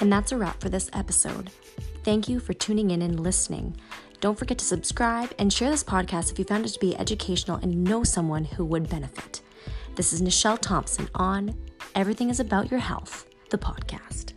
And that's a wrap for this episode. Thank you for tuning in and listening. Don't forget to subscribe and share this podcast if you found it to be educational and know someone who would benefit. This is Nichelle Thompson on Everything is About Your Health, the podcast.